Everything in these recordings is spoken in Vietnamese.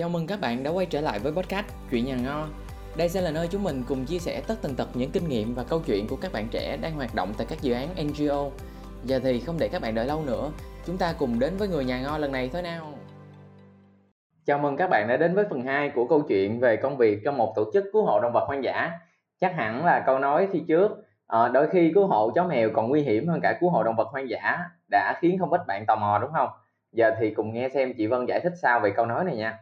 Chào mừng các bạn đã quay trở lại với podcast Chuyện nhà ngo. Đây sẽ là nơi chúng mình cùng chia sẻ tất tần tật những kinh nghiệm và câu chuyện của các bạn trẻ đang hoạt động tại các dự án NGO. Giờ thì không để các bạn đợi lâu nữa, chúng ta cùng đến với người nhà ngo lần này thôi nào. Chào mừng các bạn đã đến với phần 2 của câu chuyện về công việc trong một tổ chức cứu hộ động vật hoang dã. Chắc hẳn là câu nói khi trước, à, đôi khi cứu hộ chó mèo còn nguy hiểm hơn cả cứu hộ động vật hoang dã đã khiến không ít bạn tò mò đúng không? Giờ thì cùng nghe xem chị Vân giải thích sao về câu nói này nha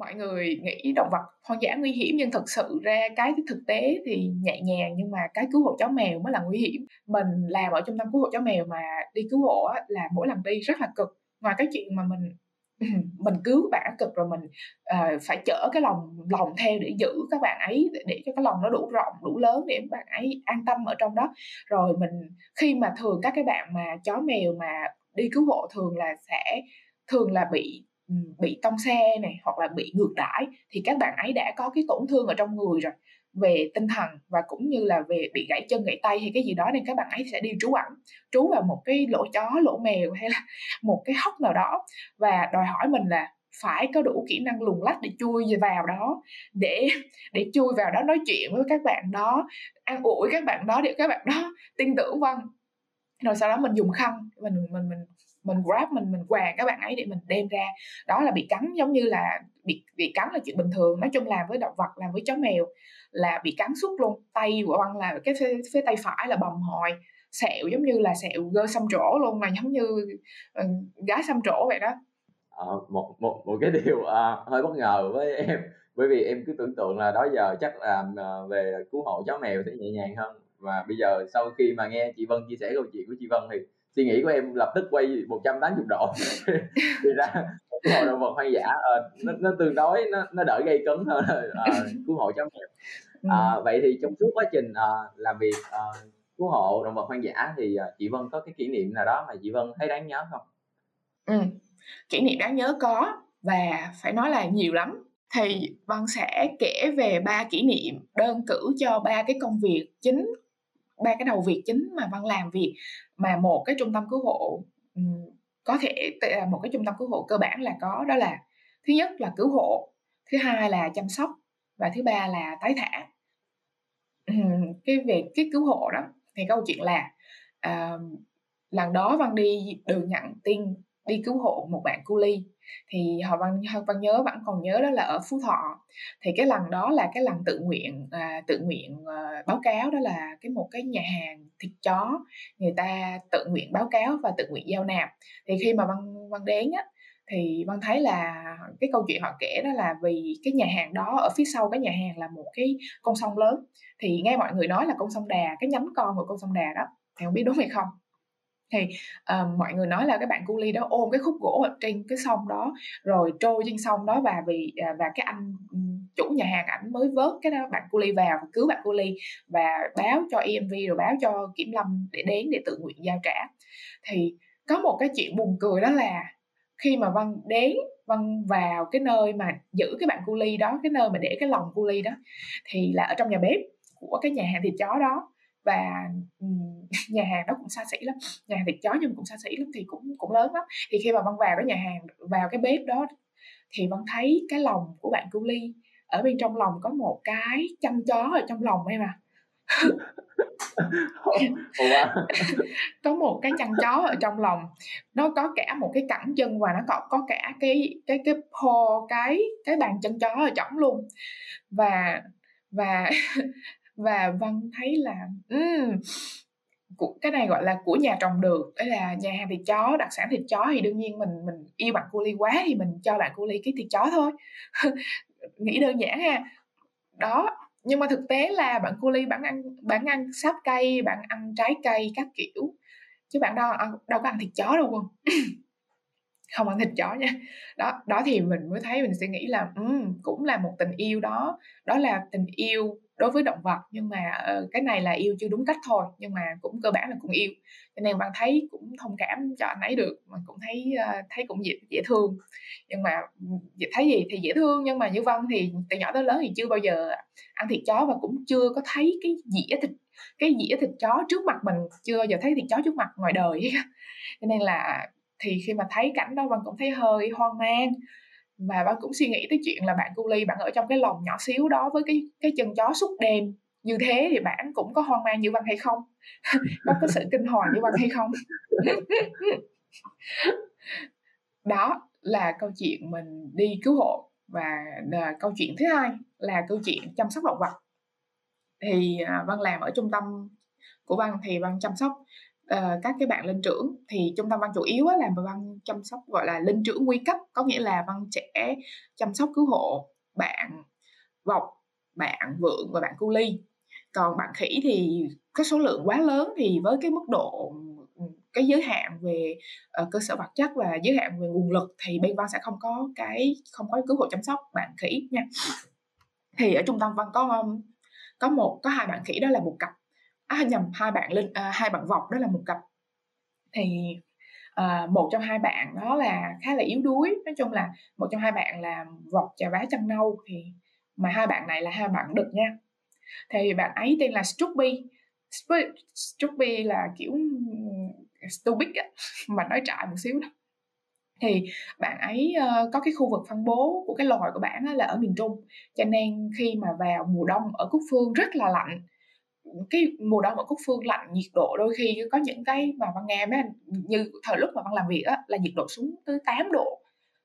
mọi người nghĩ động vật hoang dã nguy hiểm nhưng thực sự ra cái thực tế thì nhẹ nhàng nhưng mà cái cứu hộ chó mèo mới là nguy hiểm. Mình làm ở trung tâm cứu hộ chó mèo mà đi cứu hộ á, là mỗi lần đi rất là cực. Ngoài cái chuyện mà mình mình cứu các bạn cực rồi mình uh, phải chở cái lòng lòng theo để giữ các bạn ấy để, để cho cái lòng nó đủ rộng đủ lớn để các bạn ấy an tâm ở trong đó. Rồi mình khi mà thường các cái bạn mà chó mèo mà đi cứu hộ thường là sẽ thường là bị bị tông xe này hoặc là bị ngược đãi thì các bạn ấy đã có cái tổn thương ở trong người rồi, về tinh thần và cũng như là về bị gãy chân, gãy tay hay cái gì đó, nên các bạn ấy sẽ đi trú ẩn, trú vào một cái lỗ chó, lỗ mèo hay là một cái hốc nào đó và đòi hỏi mình là phải có đủ kỹ năng lùng lách để chui vào đó, để để chui vào đó nói chuyện với các bạn đó, an ủi các bạn đó, để các bạn đó tin tưởng vâng. Rồi sau đó mình dùng khăn, mình mình mình mình grab mình mình quàng các bạn ấy để mình đem ra. Đó là bị cắn giống như là bị bị cắn là chuyện bình thường nói chung là với động vật làm với chó mèo là bị cắn suốt luôn. Tay của băng là cái phía, phía tay phải là bầm hồi sẹo giống như là sẹo gơ xăm trổ luôn mà giống như ờ, uh, gái xăm trổ vậy đó. À, một một một cái điều à, hơi bất ngờ với em bởi vì em cứ tưởng tượng là đó giờ chắc là ờ, về cứu hộ chó mèo sẽ nhẹ nhàng hơn. Và bây giờ sau khi mà nghe chị Vân chia sẻ câu chuyện của chị Vân thì suy nghĩ của em lập tức quay 180 độ. Thì ra cứu hộ động vật hoang dã uh, nó, nó tương đối nó, nó đỡ gây cấn hơn uh, cứu hộ chó mèo. Uh, vậy thì trong suốt quá trình uh, làm việc uh, cứu hộ động vật hoang dã thì uh, chị Vân có cái kỷ niệm nào đó mà chị Vân thấy đáng nhớ không? Ừ, kỷ niệm đáng nhớ có và phải nói là nhiều lắm. Thì Vân sẽ kể về ba kỷ niệm đơn cử cho ba cái công việc chính ba cái đầu việc chính mà văn làm việc mà một cái trung tâm cứu hộ có thể à, một cái trung tâm cứu hộ cơ bản là có đó là thứ nhất là cứu hộ thứ hai là chăm sóc và thứ ba là tái thả. Cái việc cái cứu hộ đó thì câu chuyện là uh, lần đó văn đi được nhận tin đi cứu hộ một bạn cu ly thì họ văn văn nhớ vẫn còn nhớ đó là ở phú thọ. Thì cái lần đó là cái lần tự nguyện à, tự nguyện à, báo cáo đó là cái một cái nhà hàng thịt chó người ta tự nguyện báo cáo và tự nguyện giao nạp. Thì khi mà văn văn đến á thì văn thấy là cái câu chuyện họ kể đó là vì cái nhà hàng đó ở phía sau cái nhà hàng là một cái con sông lớn. Thì nghe mọi người nói là con sông đà cái nhánh con của con sông đà đó thì không biết đúng hay không? Thì uh, mọi người nói là cái bạn cu ly đó ôm cái khúc gỗ ở trên cái sông đó rồi trôi trên sông đó và vì uh, và cái anh chủ nhà hàng ảnh mới vớt cái đó bạn cu ly vào cứu bạn cu ly và báo cho EMV rồi báo cho kiểm lâm để đến để tự nguyện giao trả. Thì có một cái chuyện buồn cười đó là khi mà văn đến văn vào cái nơi mà giữ cái bạn cu ly đó cái nơi mà để cái lòng cu ly đó thì là ở trong nhà bếp của cái nhà hàng thịt chó đó và nhà hàng đó cũng xa xỉ lắm nhà hàng thịt chó nhưng cũng xa xỉ lắm thì cũng cũng lớn lắm. Thì khi mà văn vào cái nhà hàng vào cái bếp đó thì văn thấy cái lòng của bạn cu ly ở bên trong lòng có một cái chăn chó ở trong lòng em à. Có một cái chăn chó ở trong lòng. Nó có cả một cái cẳng chân và nó có có cả cái cái cái po cái cái bàn chân chó ở trong luôn. Và và và văn thấy là um, cái này gọi là của nhà trồng được đấy là nhà hàng thịt chó đặc sản thịt chó thì đương nhiên mình mình yêu bạn cu ly quá thì mình cho bạn cu ly cái thịt chó thôi. Nghĩ đơn giản ha. Đó nhưng mà thực tế là bạn cu ly bạn ăn bạn ăn sáp cây bạn ăn trái cây các kiểu. Chứ bạn đâu ờ, đâu có ăn thịt chó đâu quân. Không ăn thịt chó nha. Đó đó thì mình mới thấy mình sẽ nghĩ là um, cũng là một tình yêu đó. Đó là tình yêu đối với động vật, nhưng mà ờ, cái này là yêu chưa đúng cách thôi, nhưng mà cũng cơ bản là cũng yêu. Cho nên bạn thấy cũng thông cảm cho anh ấy được, mà cũng thấy ờ, thấy cũng dễ dễ thương. Nhưng mà thấy gì thì dễ thương, nhưng mà như văn thì từ nhỏ tới lớn thì chưa bao giờ ăn thịt chó và cũng chưa có thấy cái dĩa thịt, cái dĩa thịt chó trước mặt mình, chưa bao giờ thấy thịt chó trước mặt ngoài đời. Cho nên là, thì khi mà thấy cảnh đó văn cũng thấy hơi hoang mang và văn cũng suy nghĩ tới chuyện là bạn cu ly bạn ở trong cái lồng nhỏ xíu đó với cái cái chân chó suốt đêm như thế thì bạn cũng có hoang mang như văn hay không? Có có sự kinh hoàng như văn hay không? Đó là câu chuyện mình đi cứu hộ. Và là câu chuyện thứ hai là câu chuyện chăm sóc động vật. Thì à, văn làm ở trung tâm của văn thì văn chăm sóc uh, các cái bạn linh trưởng thì trung tâm văn chủ yếu là văn chăm sóc gọi là linh trưởng nguy cấp có nghĩa là văn trẻ chăm sóc cứu hộ bạn vọc bạn vượng và bạn cu ly. Còn bạn khỉ thì có số lượng quá lớn thì với cái mức độ ừ, cái giới hạn về uh, cơ sở vật chất và giới hạn về nguồn lực thì bên văn sẽ không có cái không có cứu hộ chăm sóc bạn khỉ nha. Thì ở trung tâm văn có có một có hai bạn khỉ đó là một cặp à, nhầm hai bạn linh à, hai bạn vọc đó là một cặp. Thì à, một trong hai bạn đó là khá là yếu đuối. Nói chung là một trong hai bạn là vọc chà vá chân nâu thì mà hai bạn này là hai bạn đực nha. Thì bạn ấy tên là Stubby, Stubby là kiểu stupid á mà nói trại một xíu đó. Thì bạn ấy uh, có cái khu vực phân bố của cái loài của bạn là ở miền trung. Cho nên khi mà vào mùa đông ở cúc phương rất là lạnh cái mùa đông ở quốc phương lạnh, nhiệt độ đôi khi có những cái mà văn nghe mấy anh, như thời lúc mà văn làm việc á, là nhiệt độ xuống tới 8 độ,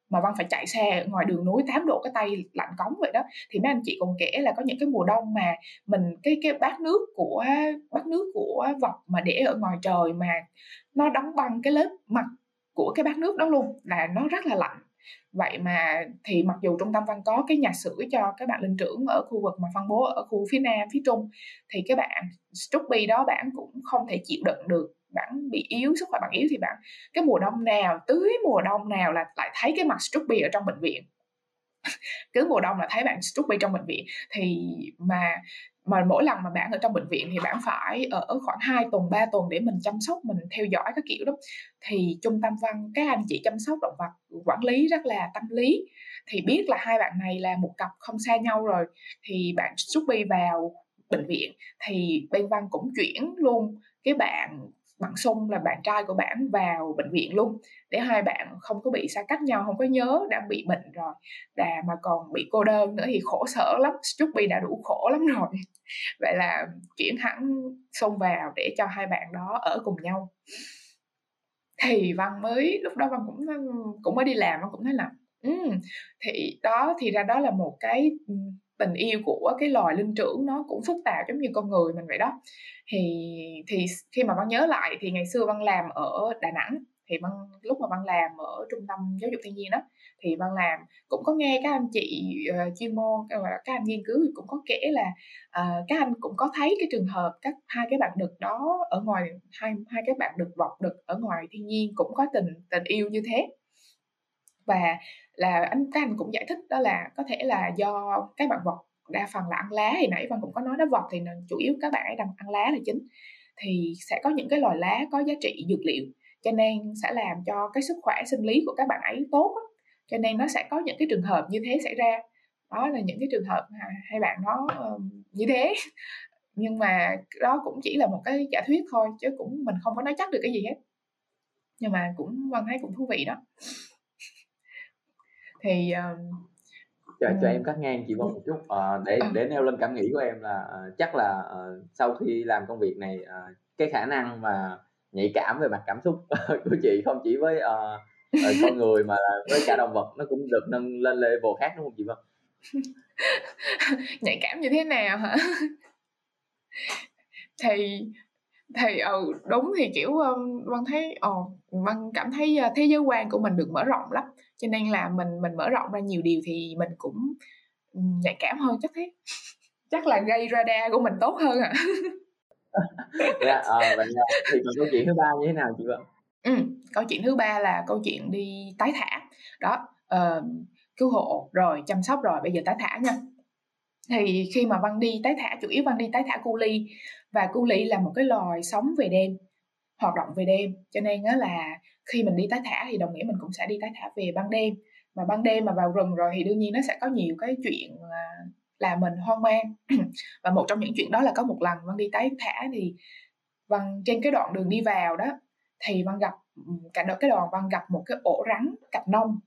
mà văn phải chạy xe ngoài đường núi 8 độ, cái tay lạnh cống vậy đó. Thì mấy anh chị còn kể là có những cái mùa đông mà mình, cái cái bát nước của, bát nước của vật mà để ở ngoài trời mà nó đóng băng cái lớp mặt của cái bát nước đó luôn, là nó rất là lạnh vậy mà thì mặc dù trung tâm văn có cái nhà sưởi cho các bạn linh trưởng ở khu vực mà phân bố ở khu phía nam, phía trung, thì cái bạn Struppy đó bạn cũng không thể chịu đựng được. Bạn bị yếu sức khỏe, bạn yếu thì bạn, cái mùa đông nào, tưới mùa đông nào là lại thấy cái mặt Struppy ở trong bệnh viện cứ mùa đông là thấy bạn Struppy trong bệnh viện. Thì mà mà mỗi lần mà bạn ở trong bệnh viện thì bạn phải ở khoảng 2 tuần 3 tuần để mình chăm sóc, mình theo dõi các kiểu đó. Thì trung tâm văn, các anh chị chăm sóc động vật, quản lý rất là tâm lý. Thì biết là hai bạn này là một cặp không xa nhau rồi. Thì bạn Struppy vào bệnh viện thì bên văn cũng chuyển luôn cái bạn bạn Sung là bạn trai của bạn vào bệnh viện luôn. Để hai bạn không có bị xa cách nhau không có nhớ đang bị bệnh rồi và mà còn bị cô đơn nữa thì khổ sở lắm chút bị đã đủ khổ lắm rồi. Vậy là chuyển hẳn Sung vào để cho hai bạn đó ở cùng nhau. Thì văn mới lúc đó văn cũng cũng mới đi làm văn cũng thấy là ừ, thì đó thì ra đó là một cái tình yêu của cái loài linh trưởng nó cũng phức tạp giống như con người mình vậy đó. Thì thì khi mà văn nhớ lại thì ngày xưa văn làm ở đà nẵng thì văn lúc mà văn làm ở trung tâm giáo dục thiên nhiên đó thì văn làm cũng có nghe các anh chị uh, chuyên môn ờ, các anh nghiên cứu cũng có kể là uh, các anh cũng có thấy cái trường hợp các hai cái bạn đực đó ở ngoài hai hai cái bạn đực vọc đực ở ngoài thiên nhiên cũng có tình tình yêu như thế và là anh các anh cũng giải thích đó là có thể là do các bạn vọt đa phần là ăn lá thì nãy văn cũng có nói nó vọt thì chủ yếu các bạn ấy đang ăn lá là chính. Thì sẽ có những cái loài lá có giá trị dược liệu, cho nên sẽ làm cho cái sức khỏe sinh lý của các bạn ấy tốt cho nên nó sẽ có những cái trường hợp như thế xảy ra. Đó là những cái trường hợp mà hai bạn nó như thế. Nhưng mà đó cũng chỉ là một cái giả thuyết thôi, chứ cũng mình không có nói chắc được cái gì hết. Nhưng mà cũng văn thấy cũng thú vị đó thì uh, cho cho em cắt ngang chị Vân một chút uh, để ừ. để nêu lên cảm nghĩ của em là uh, chắc là uh, sau khi làm công việc này uh, cái khả năng mà nhạy cảm về mặt cảm xúc của chị không chỉ với uh, con người mà là với cả động vật nó cũng được nâng lên level khác đúng không chị Vân? nhạy cảm như thế nào hả? thì thì ừ đúng thì kiểu um, văn thấy ồ oh, văn cảm thấy uh, thế giới quan của mình được mở rộng lắm cho nên là mình mình mở rộng ra nhiều điều thì mình cũng nhạy cảm hơn chắc thế chắc là gây radar của mình tốt hơn ạ. À. dạ à, vậy thì còn câu chuyện thứ ba như thế nào chị vợ ừ, câu chuyện thứ ba là câu chuyện đi tái thả. Đó uh, cứu hộ rồi chăm sóc rồi bây giờ tái thả nha. Thì khi mà văn đi tái thả chủ yếu văn đi tái thả cu ly. Và cu ly là một cái loài sống về đêm hoạt động về đêm. Cho nên á là khi mình đi tái thả thì đồng nghĩa mình cũng sẽ đi tái thả về ban đêm. Mà ban đêm mà vào rừng rồi thì đương nhiên nó sẽ có nhiều cái chuyện à, là mình hoang mang. Và một trong những chuyện đó là có một lần văn đi tái thả thì văn trên cái đoạn đường đi vào đó, thì văn gặp cả cái đoàn văn gặp một cái ổ rắn cặp nông.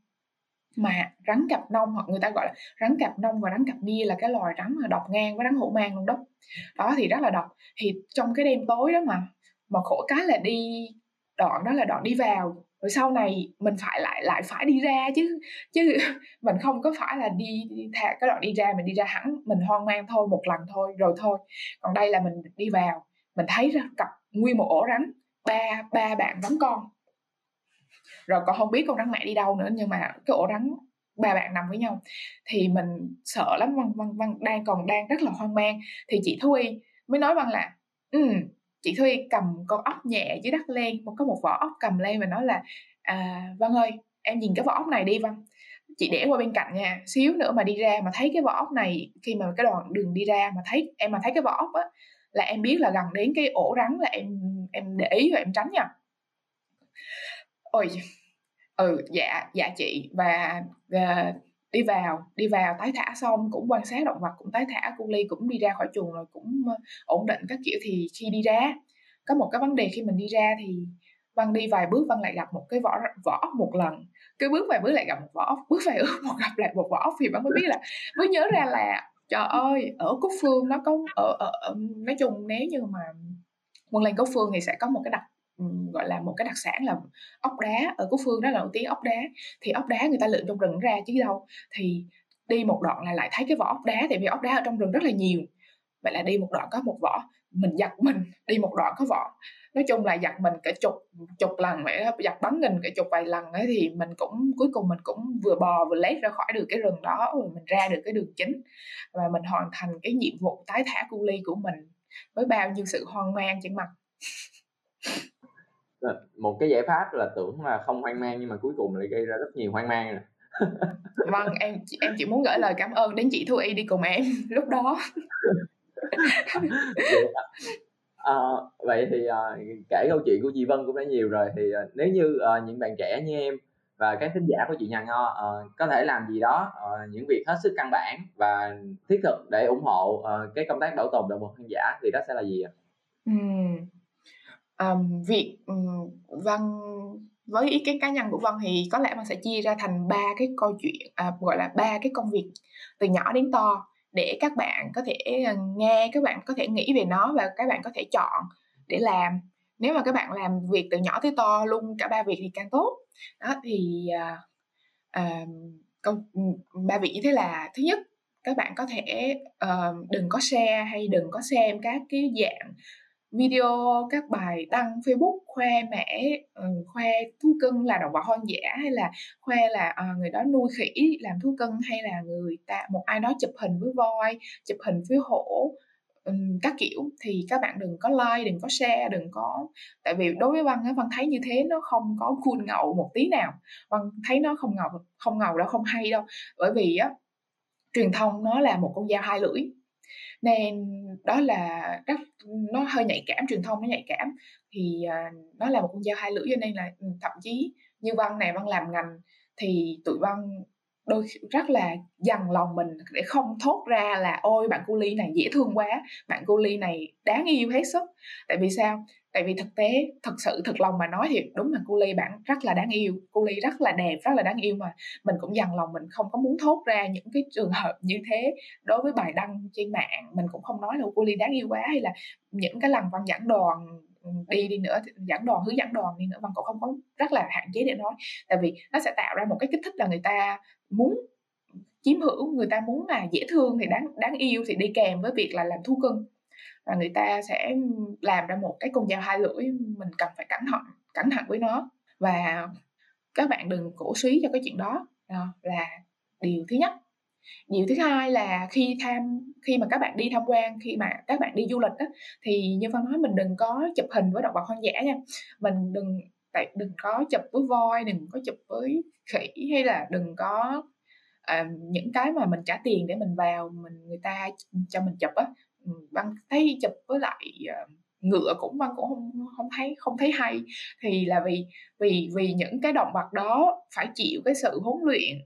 Mà rắn cặp nông hoặc người ta gọi là rắn cặp nông và rắn cặp bia là cái loài rắn mà độc ngang với rắn hổ mang luôn đó. Đó thì rất là độc. Thì trong cái đêm tối đó mà mà khổ cái là đi đoạn đó là đoạn đi vào rồi sau này mình phải lại lại phải đi ra chứ chứ mình không có phải là đi, thả cái đoạn đi ra mình đi ra hẳn mình hoang mang thôi một lần thôi rồi thôi. Còn đây là mình đi vào mình thấy ra cặp nguyên một ổ rắn ba ba bạn rắn con. Rồi còn không biết con rắn mẹ đi đâu nữa nhưng mà cái ổ rắn ba bạn nằm với nhau. Thì mình sợ lắm văn văn văn đang còn đang rất là hoang mang. Thì chị thúy mới nói văn là ừ chị Thuy cầm con ốc nhẹ dưới đất lên một có một vỏ ốc cầm lên và nói là à, Vân ơi em nhìn cái vỏ ốc này đi Vân. Chị để qua bên cạnh nha xíu nữa mà đi ra mà thấy cái vỏ ốc này khi mà cái đoạn đường đi ra mà thấy em mà thấy cái vỏ ốc á là em biết là gần đến cái ổ rắn là em em để ý và em tránh nha. Ôi ừ dạ dạ chị. Và, và đi vào đi vào tái thả xong cũng quan sát động vật cũng tái thả cu ly cũng đi ra khỏi chuồng rồi cũng ờ, ổn định các kiểu thì khi đi ra. Có một cái vấn đề khi mình đi ra thì văn đi vài bước văn lại gặp một cái vỏ vỏ ốc một lần. Cứ bước vài bước lại gặp một vỏ ốc bước vài bước một gặp lại một vỏ ốc thì văn mới biết là mới nhớ ra là trời ơi ở cúc phương nó có ở, ở, ở nói chung nếu như mà quân lên cúc phương thì sẽ có một cái đặc gọi là một cái đặc sản là ốc đá. Ở Cúc Phương đó là nổi tiếng ốc đá. Thì ốc đá người ta lượm trong rừng ra chứ đâu. Thì đi một đoạn là lại thấy cái vỏ ốc đá, tại vì ốc đá ở trong rừng rất là nhiều. Vậy là đi một đoạn có một vỏ, mình giặt mình, đi một đoạn có vỏ. Nói chung là giặt mình cả chục chục lần, vậy đó, giặt bắn mình cả chục vài lần ấy thì mình cũng, cuối cùng mình cũng vừa bò vừa lết ra khỏi được cái rừng đó, rồi mình ra được cái đường chính. Và mình hoàn thành cái nhiệm vụ tái thả cu ly của mình với bao nhiêu sự hoang mang trên mặt. một cái giải pháp là tưởng là không hoang mang nhưng mà cuối cùng lại gây ra rất nhiều hoang mang rồi vâng em em chỉ muốn gửi lời cảm ơn đến chị Thu Y đi cùng em lúc đó. À, vậy thì à, kể câu chuyện của chị Vân cũng đã nhiều rồi thì à, nếu như à, những bạn trẻ như em và các thính giả của chị Nhà Nho à, có thể làm gì đó à, những việc hết sức căn bản và thiết thực để ủng hộ à, cái công tác bảo tồn động vật hoang dã thì đó sẽ là gì ạ? Uhm um, việc um, văn với ý kiến cá nhân của vân thì có lẽ mình sẽ chia ra thành ba cái câu chuyện à, gọi là ba cái công việc từ nhỏ đến to để các bạn có thể ờ, nghe các bạn có thể nghĩ về nó và các bạn có thể chọn để làm. Nếu mà các bạn làm việc từ nhỏ tới to luôn cả ba việc thì càng tốt. Đó thì à, à, câu ba việc như thế là thứ nhất các bạn có thể uh, đừng có share hay đừng có xem các cái dạng video các bài đăng Facebook khoe mẻ ờ, khoe thú cưng là động vật hoang dã hay là khoe là à, người đó nuôi khỉ làm thú cưng hay là người ta một ai đó chụp hình với voi chụp hình với hổ um, các kiểu. Thì các bạn đừng có like đừng có share đừng có tại vì đối với văn á văn thấy như thế nó không có cool ngầu một tí nào. Văn thấy nó không ngầu không ngầu đâu không hay đâu. Bởi vì á truyền thông nó là một con dao hai lưỡi nên đó là rất nó hơi nhạy cảm truyền thông nó nhạy cảm. Thì uh, nó là một con dao hai lưỡi cho nên là ừ, thậm chí như văn này văn làm ngành thì tụi văn đôi rất là dằn lòng mình để không thốt ra là ôi bạn cô ly này dễ thương quá bạn cô ly này đáng yêu hết sức. Tại vì sao? Tại vì thực tế, thật sự, thật lòng mà nói thì đúng là cô ly bạn rất là đáng yêu. Cô ly rất là đẹp, rất là đáng yêu mà mình cũng dằn lòng mình không có muốn thốt ra những cái trường hợp như thế đối với bài đăng trên mạng. Mình cũng không nói là cô ly đáng yêu quá hay là những cái lần văn dẫn đoàn ừ, đi đi nữa dẫn đoàn, hướng dẫn đoàn đi nữa văn cũng không có rất là hạn chế để nói. Tại vì nó sẽ tạo ra một cái kích thích là người ta muốn chiếm hữu, người ta muốn là dễ thương thì đáng đáng yêu thì đi kèm với việc là làm thú cưng và người ta sẽ làm ra một cái con dao hai lưỡi mình cần phải cẩn thận cẩn thận với nó. Và các bạn đừng cổ suý cho cái chuyện đó, đó là điều thứ nhất. Điều thứ hai là khi tham khi mà các bạn đi tham quan khi mà các bạn đi du lịch đó, thì như phân nói mình đừng có chụp hình với động vật hoang dã nha. Mình đừng tại đừng có chụp với voi đừng có chụp với khỉ hay là đừng có uh, những cái mà mình trả tiền để mình vào mình người ta cho mình chụp á băng thấy chụp với lại uh, ngựa cũng băng cũng không không thấy không thấy hay. Thì là vì vì vì những cái động vật đó phải chịu cái sự huấn luyện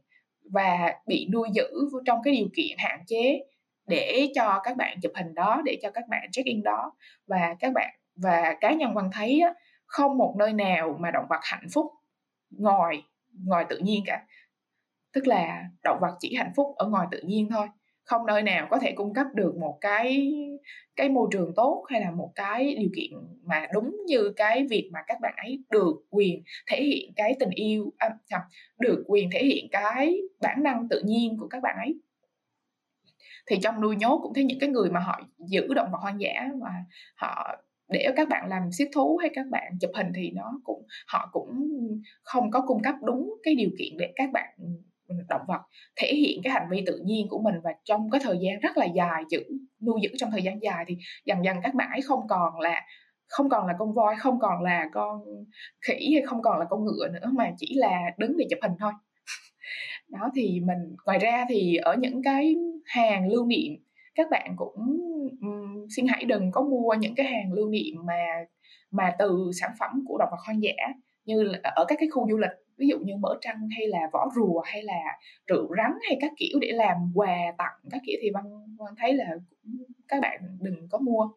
và bị nuôi giữ trong cái điều kiện hạn chế để cho các bạn chụp hình đó để cho các bạn check in đó. Và các bạn và cá nhân băng thấy á, không một nơi nào mà động vật hạnh phúc ngoài ngoài tự nhiên cả. Tức là động vật chỉ hạnh phúc ở ngoài tự nhiên thôi không nơi nào có thể cung cấp được một cái cái môi trường tốt hay là một cái điều kiện mà đúng như cái việc mà các bạn ấy được quyền thể hiện cái tình yêu à, được quyền thể hiện cái bản năng tự nhiên của các bạn ấy. Thì trong nuôi nhốt cũng thấy những cái người mà họ giữ động vật hoang dã và họ để các bạn làm siết thú hay các bạn chụp hình thì nó cũng họ cũng không có cung cấp đúng cái điều kiện để các bạn động vật thể hiện cái hành vi tự nhiên của mình và trong cái thời gian rất là dài giữ nuôi dưỡng trong thời gian dài thì dần dần các bạn ấy không còn là không còn là con voi không còn là con khỉ hay không còn là con ngựa nữa mà chỉ là đứng để chụp hình thôi. Đó thì mình ngoài ra thì ở những cái hàng lưu niệm các bạn cũng um, xin hãy đừng có mua những cái hàng lưu niệm mà mà từ sản phẩm của động vật hoang dã như là ở các cái khu du lịch ví dụ như mỡ trăng hay là vỏ rùa hay là rượu rắn hay các kiểu để làm quà tặng các kiểu thì văn văn thấy là các bạn đừng có mua.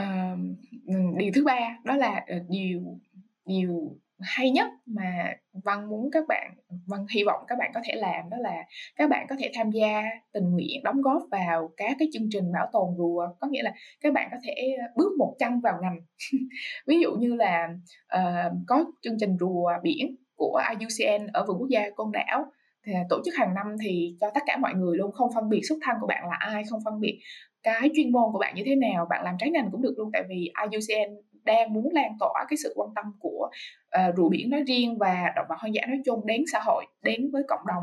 Uh, điều thứ ba đó là ờ, điều điều hay nhất mà văn muốn các bạn văn hy vọng các bạn có thể làm đó là các bạn có thể tham gia tình nguyện đóng góp vào các cái chương trình bảo tồn rùa. Có nghĩa là các bạn có thể ờ, bước một chân vào ngành. Ví dụ như là uh, có chương trình rùa biển của IUCN ở vườn quốc gia Côn Đảo. Thì tổ chức hàng năm thì cho tất cả mọi người luôn không phân biệt xuất thân của bạn là ai không phân biệt cái chuyên môn của bạn như thế nào bạn làm trái ngành cũng được luôn. Tại vì IUCN đang muốn lan tỏa cái sự quan tâm của ờ, uh, rùa biển nói riêng và động vật hoang dã nói chung đến xã hội đến với cộng đồng.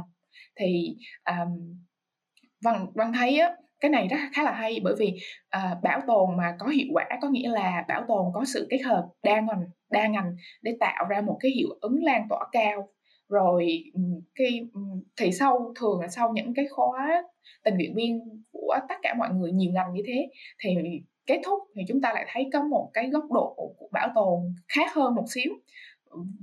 Thì um, văn văn thấy á, cái này rất khá là hay bởi vì uh, bảo tồn mà có hiệu quả có nghĩa là bảo tồn có sự kết hợp đa ngành đa ngành để tạo ra một cái hiệu ứng lan tỏa cao. Rồi cái thì sau thường là sau những cái khóa tình nguyện viên của tất cả mọi người nhiều ngành như thế thì kết thúc thì chúng ta lại thấy có một cái góc độ của bảo tồn khác hơn một xíu.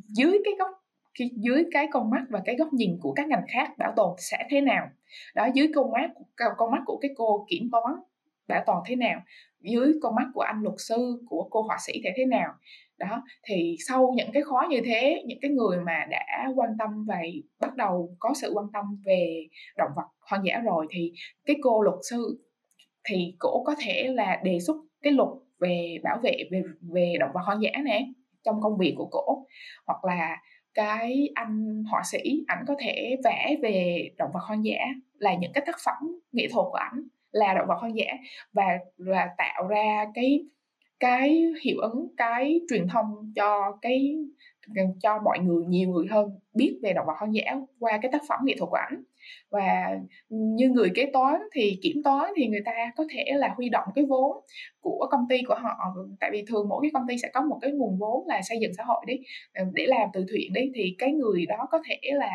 Dưới cái góc dưới cái con mắt và cái góc nhìn của các ngành khác, bảo tồn sẽ thế nào? Đó, dưới con mắt con mắt của cái cô kiểm toán bảo tồn thế nào? Dưới con mắt của anh luật sư, của cô họa sĩ thế thế nào? Đó, thì sau những cái khó như thế, những cái người mà đã quan tâm và bắt đầu có sự quan tâm về động vật hoang dã rồi thì cái cô luật sư thì cổ có thể là đề xuất cái luật về bảo vệ, về về động vật hoang dã nè, trong công việc của cổ. Hoặc là cái anh họa sĩ, ảnh có thể vẽ về động vật hoang dã, là những cái tác phẩm nghệ thuật của ảnh là động vật hoang dã và là tạo ra cái cái hiệu ứng, cái truyền thông cho cái, cho mọi người, nhiều người hơn biết về động vật hoang dã qua cái tác phẩm nghệ thuật của ảnh và như người kế toán thì kiểm toán thì người ta có thể là huy động cái vốn của công ty của họ. Tại vì thường mỗi cái công ty sẽ có một cái nguồn vốn là xây dựng xã hội đi ờ, để làm từ thiện đi thì cái người đó có thể là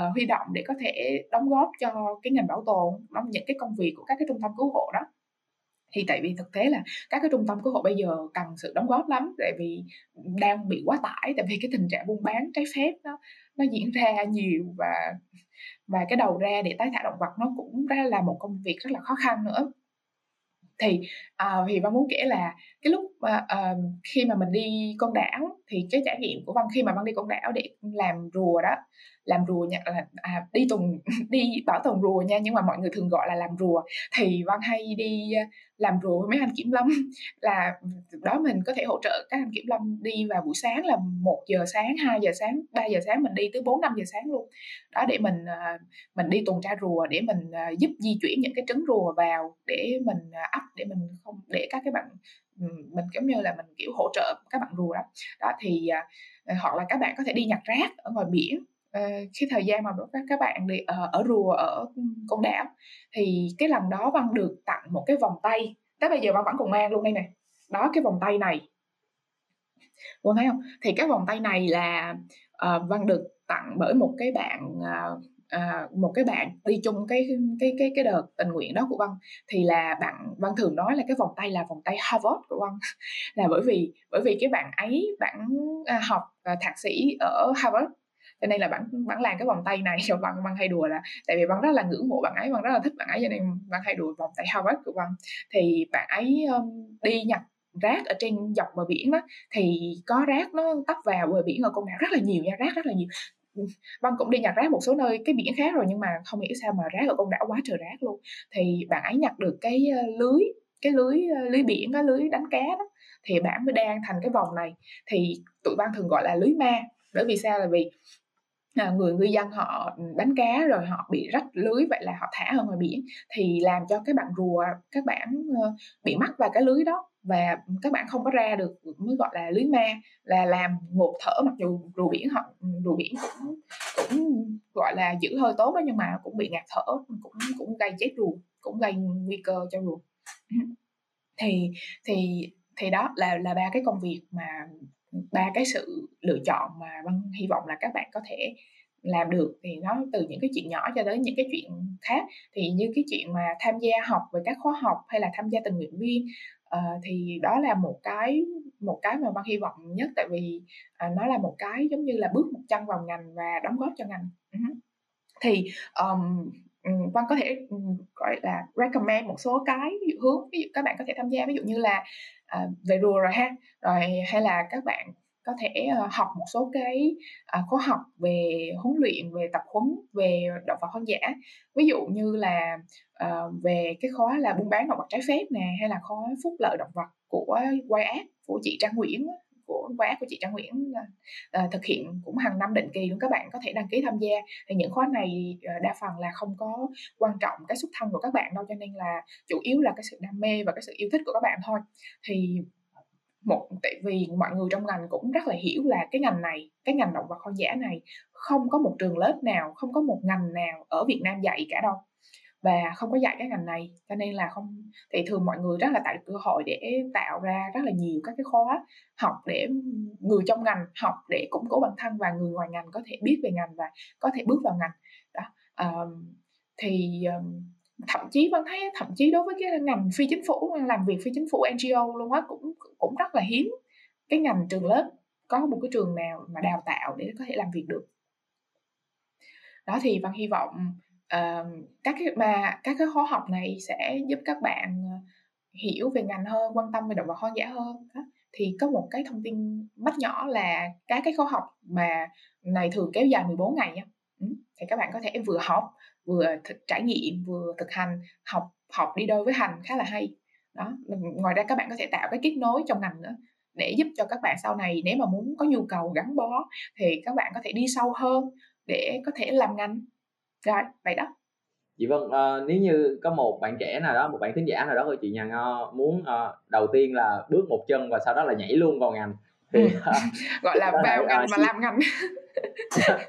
uh, huy động để có thể đóng góp cho cái ngành bảo tồn đóng những cái công việc của các cái trung tâm cứu hộ đó. Thì tại vì thực tế là các cái trung tâm cứu hộ bây giờ cần sự đóng góp lắm tại vì đang bị quá tải tại vì cái tình trạng buôn bán trái phép nó nó diễn ra nhiều và và cái đầu ra để tái thả động vật nó cũng ra là một công việc rất là khó khăn nữa. Thì uh, thì văn muốn kể là cái lúc mà uh, khi mà mình đi con đảo thì cái trải nghiệm của văn khi mà văn đi con đảo để làm rùa đó làm rùa nha là à, đi tuần đi bảo tồn rùa nha nhưng mà mọi người thường gọi là làm rùa thì văn hay đi làm rùa với mấy anh kiểm lâm. Là đó mình có thể hỗ trợ các anh kiểm lâm đi vào buổi sáng là một giờ sáng 2 giờ sáng 3 giờ sáng mình đi tới 4 5 giờ sáng luôn. Đó, để mình à, mình đi tuần tra rùa để mình à, giúp di chuyển những cái trứng rùa vào để mình à, ấp, để mình không, để các cái bạn mình giống như là mình, kiểu, hỗ trợ các bạn rùa đó. Đó, thì hoặc là các bạn có thể đi nhặt rác ở ngoài biển. Ờ, khi thời gian mà các các bạn đi ở ở rùa ở con đảo thì cái lần đó văn được tặng một cái vòng tay. Tới bây giờ văn vẫn còn mang luôn đây nè. Đó cái vòng tay này. Quân thấy không? Thì cái vòng tay này là ờ, uh, Văn được tặng bởi một cái bạn uh, uh, một cái bạn đi chung cái cái cái cái đợt tình nguyện đó của Văn thì là bạn Văn thường nói là cái vòng tay là vòng tay Harvard của Văn là bởi vì bởi vì cái bạn ấy bạn uh, à, học uh, thạc sĩ ở Harvard cho nên là bạn bạn làm cái vòng tay này cho bạn bạn hay đùa là tại vì bạn rất là ngưỡng mộ bạn ấy bạn rất là thích bạn ấy cho nên bạn hay đùa vòng tay Harvard của bạn. Thì bạn ấy um, đi nhặt rác ở trên dọc bờ biển đó thì có rác nó tấp vào bờ biển ở con đảo rất là nhiều nha rác rất là nhiều. Văn cũng đi nhặt rác một số nơi cái biển khác rồi nhưng mà không hiểu sao mà rác ở con đảo quá trời rác luôn. Thì bạn ấy nhặt được cái lưới cái lưới lưới biển cái lưới đánh cá đó thì bạn mới đang thành cái vòng này. Thì tụi văn thường gọi là lưới ma. Bởi vì sao? Là vì à, người ngư dân họ đánh cá rồi họ bị rách lưới vậy là họ thả ở ngoài biển thì làm cho các bạn rùa các bạn uh, ờ, bị mắc vào cái lưới đó và các bạn không có ra được mới gọi là lưới ma là làm ngột thở mặc dù rùa biển họ ừ, rùa biển cũng cũng gọi là giữ hơi tốt đó nhưng mà cũng bị ngạt thở cũng cũng gây chết rùa cũng gây nguy cơ cho rùa. Thì thì thì đó là là ba cái công việc mà ba cái sự lựa chọn mà vân hy vọng là các bạn có thể làm được thì nó từ những cái chuyện nhỏ cho đến những cái chuyện khác. Thì như cái chuyện mà tham gia học về các khóa học hay là tham gia tình nguyện viên uh, thì đó là một cái một cái mà văn hy vọng nhất. Tại vì uh, nó là một cái giống như là bước một chân vào ngành và đóng góp cho ngành. Uh-huh. thì um, Văn có thể gọi là recommend một số cái hướng ví dụ các bạn có thể tham gia. Ví dụ như là à, về rùa rồi ha. Rồi hay là các bạn có thể ờ, học một số cái à, khóa học về huấn luyện về tập huấn về động vật hoang dã. Ví dụ như là ờ, về cái khóa là buôn bán động vật trái phép nè hay là khóa phúc lợi động vật của quay ác của chị Trang Nguyễn của khóa của chị Trang Nguyễn uh, thực hiện cũng hàng năm định kỳ luôn. Các bạn có thể đăng ký tham gia. Thì những khóa này uh, đa phần là không có quan trọng cái xuất thân của các bạn đâu cho nên là chủ yếu là cái sự đam mê và cái sự yêu thích của các bạn thôi. Thì một tại vì mọi người trong ngành cũng rất là hiểu là cái ngành này cái ngành động vật hoang dã này không có một trường lớp nào không có một ngành nào ở Việt Nam dạy cả đâu và không có dạy cái ngành này. Cho nên là không thì thường mọi người rất là tạo cơ hội để tạo ra rất là nhiều các cái khóa học để người trong ngành học để củng cố bản thân và người ngoài ngành có thể biết về ngành và có thể bước vào ngành. Đó um, thì um, thậm chí vẫn thấy thậm chí đối với cái ngành phi chính phủ làm việc phi chính phủ NGO luôn á cũng cũng rất là hiếm cái ngành trường lớp có một cái trường nào mà đào tạo để có thể làm việc được. Đó thì văn hy vọng uh, các cái mà các cái khóa học này sẽ giúp các bạn ờ, hiểu về ngành hơn quan tâm về động vật hoang dã hơn. Đó. thì có một cái thông tin mắt nhỏ là các cái khóa học mà này thường kéo dài 14 ngày nha thì các bạn có thể vừa học vừa thực, trải nghiệm vừa thực hành học học đi đôi với hành khá là hay. Đó ngoài ra các bạn có thể tạo cái kết nối trong ngành nữa để giúp cho các bạn sau này nếu mà muốn có nhu cầu gắn bó thì các bạn có thể đi sâu hơn để có thể làm ngành rồi vậy đó. Chị vâng uh, nếu như có một bạn trẻ nào đó một bạn thính giả nào đó của chị nhà ngo muốn uh, đầu tiên là bước một chân và sau đó là nhảy luôn vào ngành thì uh, gọi là vào ngành mà làm ngành.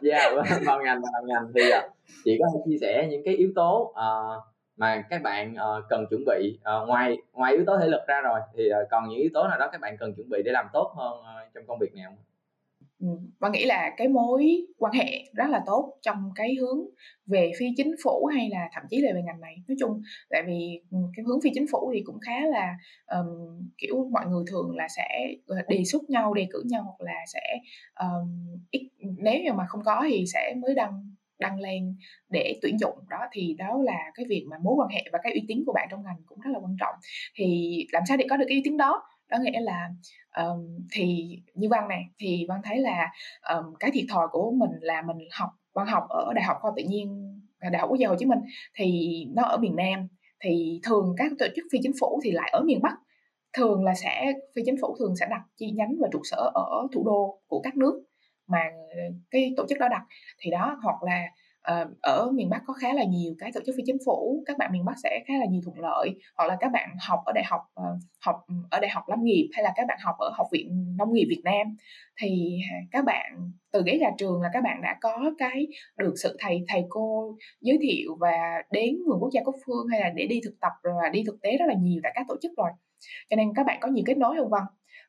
Dạ yeah, vào ngành và làm ngành thì uh, chị có thể chia sẻ những cái yếu tố uh, mà các bạn uh, cần chuẩn bị uh, ngoài ngoài yếu tố thể lực ra rồi thì uh, còn những yếu tố nào đó các bạn cần chuẩn bị để làm tốt hơn uh, trong công việc này không? Và nghĩ là cái mối quan hệ rất là tốt trong cái hướng về phi chính phủ hay là thậm chí là về ngành này. Nói chung tại vì cái hướng phi chính phủ thì cũng khá là um, kiểu mọi người thường là sẽ đề xuất nhau đề cử nhau hoặc là sẽ um, ít nếu như mà không có thì sẽ mới đăng đăng lên để tuyển dụng. Đó thì đó là cái việc mà mối quan hệ và cái uy tín của bạn trong ngành cũng rất là quan trọng. Thì làm sao để có được cái uy tín đó? Có nghĩa là um, thì như văn này thì văn thấy là um, cái thiệt thòi của mình là mình học văn học ở đại học khoa tự nhiên à, đại học quốc gia hồ chí minh thì nó ở miền nam. Thì thường các tổ chức phi chính phủ thì lại ở miền bắc. Thường là sẽ phi chính phủ thường sẽ đặt chi nhánh và trụ sở ở thủ đô của các nước mà ờ, cái tổ chức đó đặt. Thì đó hoặc là uh, ở miền Bắc có khá là nhiều cái tổ chức phi chính phủ các bạn miền Bắc sẽ khá là nhiều thuận lợi hoặc là các bạn học ở đại học uh, học ừ, ở đại học lâm nghiệp hay là các bạn học ở học viện nông nghiệp Việt Nam. Thì các bạn từ ghế ra trường là các bạn đã có cái được sự thầy thầy cô giới thiệu và đến vườn quốc gia quốc phương hay là để đi thực tập rồi đi thực tế rất là nhiều tại các tổ chức rồi. Cho nên các bạn có nhiều kết nối hơn vâng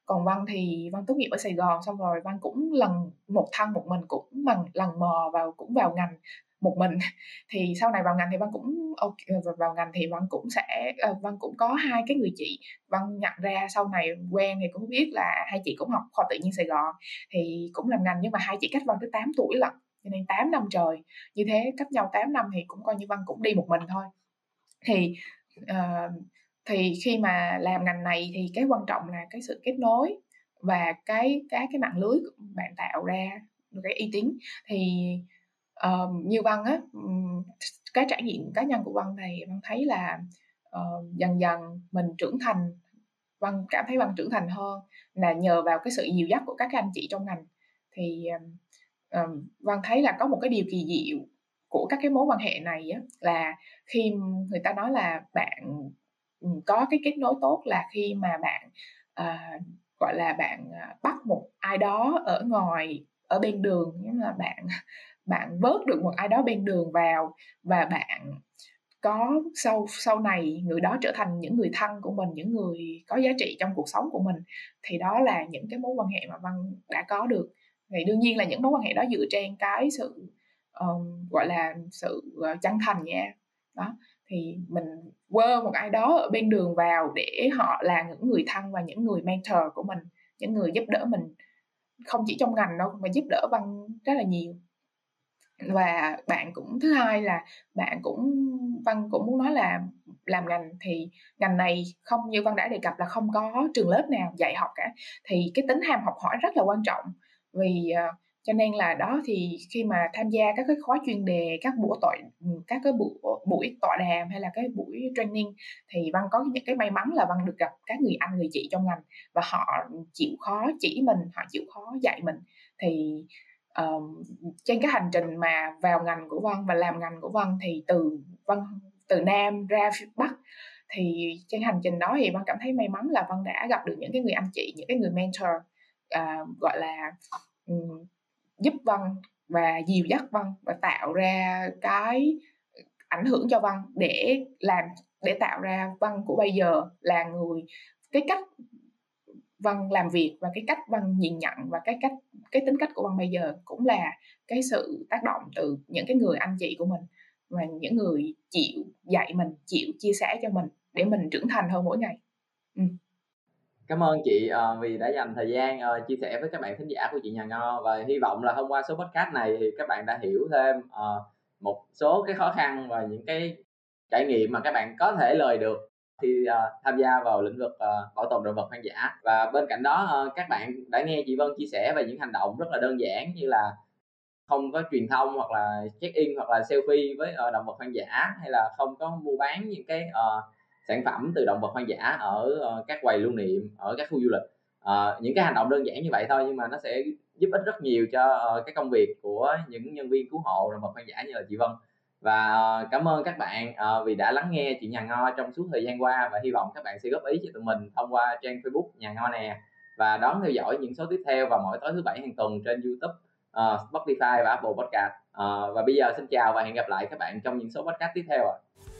còn văn thì văn tốt nghiệp ở sài gòn xong rồi văn cũng lần một thân một mình cũng bằng lần mò vào cũng vào ngành một mình. Thì sau này vào ngành thì văn cũng ờ, vào ngành thì văn cũng sẽ ờ, văn cũng có hai cái người chị. Văn nhận ra sau này quen thì cũng biết là hai chị cũng học khoa tự nhiên sài gòn thì cũng làm ngành nhưng mà hai chị cách văn tới 8 tuổi lận cho nên 8 năm trời. Như thế cách nhau 8 năm thì cũng coi như văn cũng đi một mình thôi. Thì uh, thì khi mà làm ngành này thì cái quan trọng là cái sự kết nối và cái cái cái mạng lưới bạn tạo ra cái uy tín. Thì uh, như văn á cái trải nghiệm cá nhân của văn thì văn thấy là uh, dần dần mình trưởng thành văn cảm thấy văn trưởng thành hơn là nhờ vào cái sự dìu dắt của các anh chị trong ngành. Thì uh, văn thấy là có một cái điều kỳ diệu của các cái mối quan hệ này á, là khi người ta nói là bạn có cái kết nối tốt là khi mà bạn à, gọi là bạn ờ, bắt một ai đó ở ngoài ở bên đường nhưng mà bạn bạn vớt được một ai đó bên đường vào và bạn có sau sau này người đó trở thành những người thân của mình những người có giá trị trong cuộc sống của mình thì đó là những cái mối quan hệ mà văn đã có được. Thì đương nhiên là những mối quan hệ đó dựa trên cái sự um, gọi là sự ờ, chân thành nha. Đó thì mình quơ một ai đó ở bên đường vào để họ là những người thân và những người mentor của mình những người giúp đỡ mình không chỉ trong ngành đâu mà giúp đỡ văn rất là nhiều. Và bạn cũng thứ hai là bạn cũng văn cũng muốn nói là làm ngành thì ngành này không như văn đã đề cập là không có trường lớp nào dạy học cả. Thì cái tính ham học hỏi rất là quan trọng vì uh, cho nên là đó thì khi mà tham gia các cái khóa chuyên đề các buổi tọa ừ, các cái buổi buổi tọa đàm hay là cái buổi training thì văn có những cái may mắn là văn được gặp các người anh người chị trong ngành và họ chịu khó chỉ mình họ chịu khó dạy mình. Thì um, trên cái hành trình mà vào ngành của văn và làm ngành của văn thì từ văn từ Nam ra phía Bắc thì trên hành trình đó thì văn cảm thấy may mắn là văn đã gặp được những cái người anh chị những cái người mentor uh, gọi là um, giúp văn và dìu dắt văn và tạo ra cái ảnh hưởng cho văn để làm, để tạo ra văn của bây giờ là người, cái cách văn làm việc và cái cách văn nhìn nhận và cái cách, cái tính cách của văn bây giờ cũng là cái sự tác động từ những cái người anh chị của mình và những người chịu dạy mình, chịu chia sẻ cho mình để mình trưởng thành hơn mỗi ngày ừ cảm ơn chị uh, vì đã dành thời gian uh, chia sẻ với các bạn thính giả của chị nhà ngo và hy vọng là thông qua số podcast này thì các bạn đã hiểu thêm uh, một số cái khó khăn và những cái trải nghiệm mà các bạn có thể lời được khi uh, tham gia vào lĩnh vực uh, bảo tồn động vật hoang dã. Và bên cạnh đó uh, các bạn đã nghe chị Vân chia sẻ về những hành động rất là đơn giản như là không có truyền thông hoặc là check in hoặc là selfie với uh, động vật hoang dã hay là không có mua bán những cái uh, sản phẩm từ động vật hoang dã ở ờ, các quầy lưu niệm ở các khu du lịch à, những cái hành động đơn giản như vậy thôi nhưng mà nó sẽ giúp ích rất nhiều cho ờ, cái công việc của những nhân viên cứu hộ động vật hoang dã như là chị Vân và cảm ơn các bạn vì đã lắng nghe chuyện nhà ngo trong suốt thời gian qua và hy vọng các bạn sẽ góp ý cho tụi mình thông qua trang Facebook nhà ngo nè và đón theo dõi những số tiếp theo vào mỗi tối thứ bảy hàng tuần trên YouTube, uh, Spotify và Apple Podcast. Uh, và bây giờ xin chào và hẹn gặp lại các bạn trong những số podcast tiếp theo ạ. À.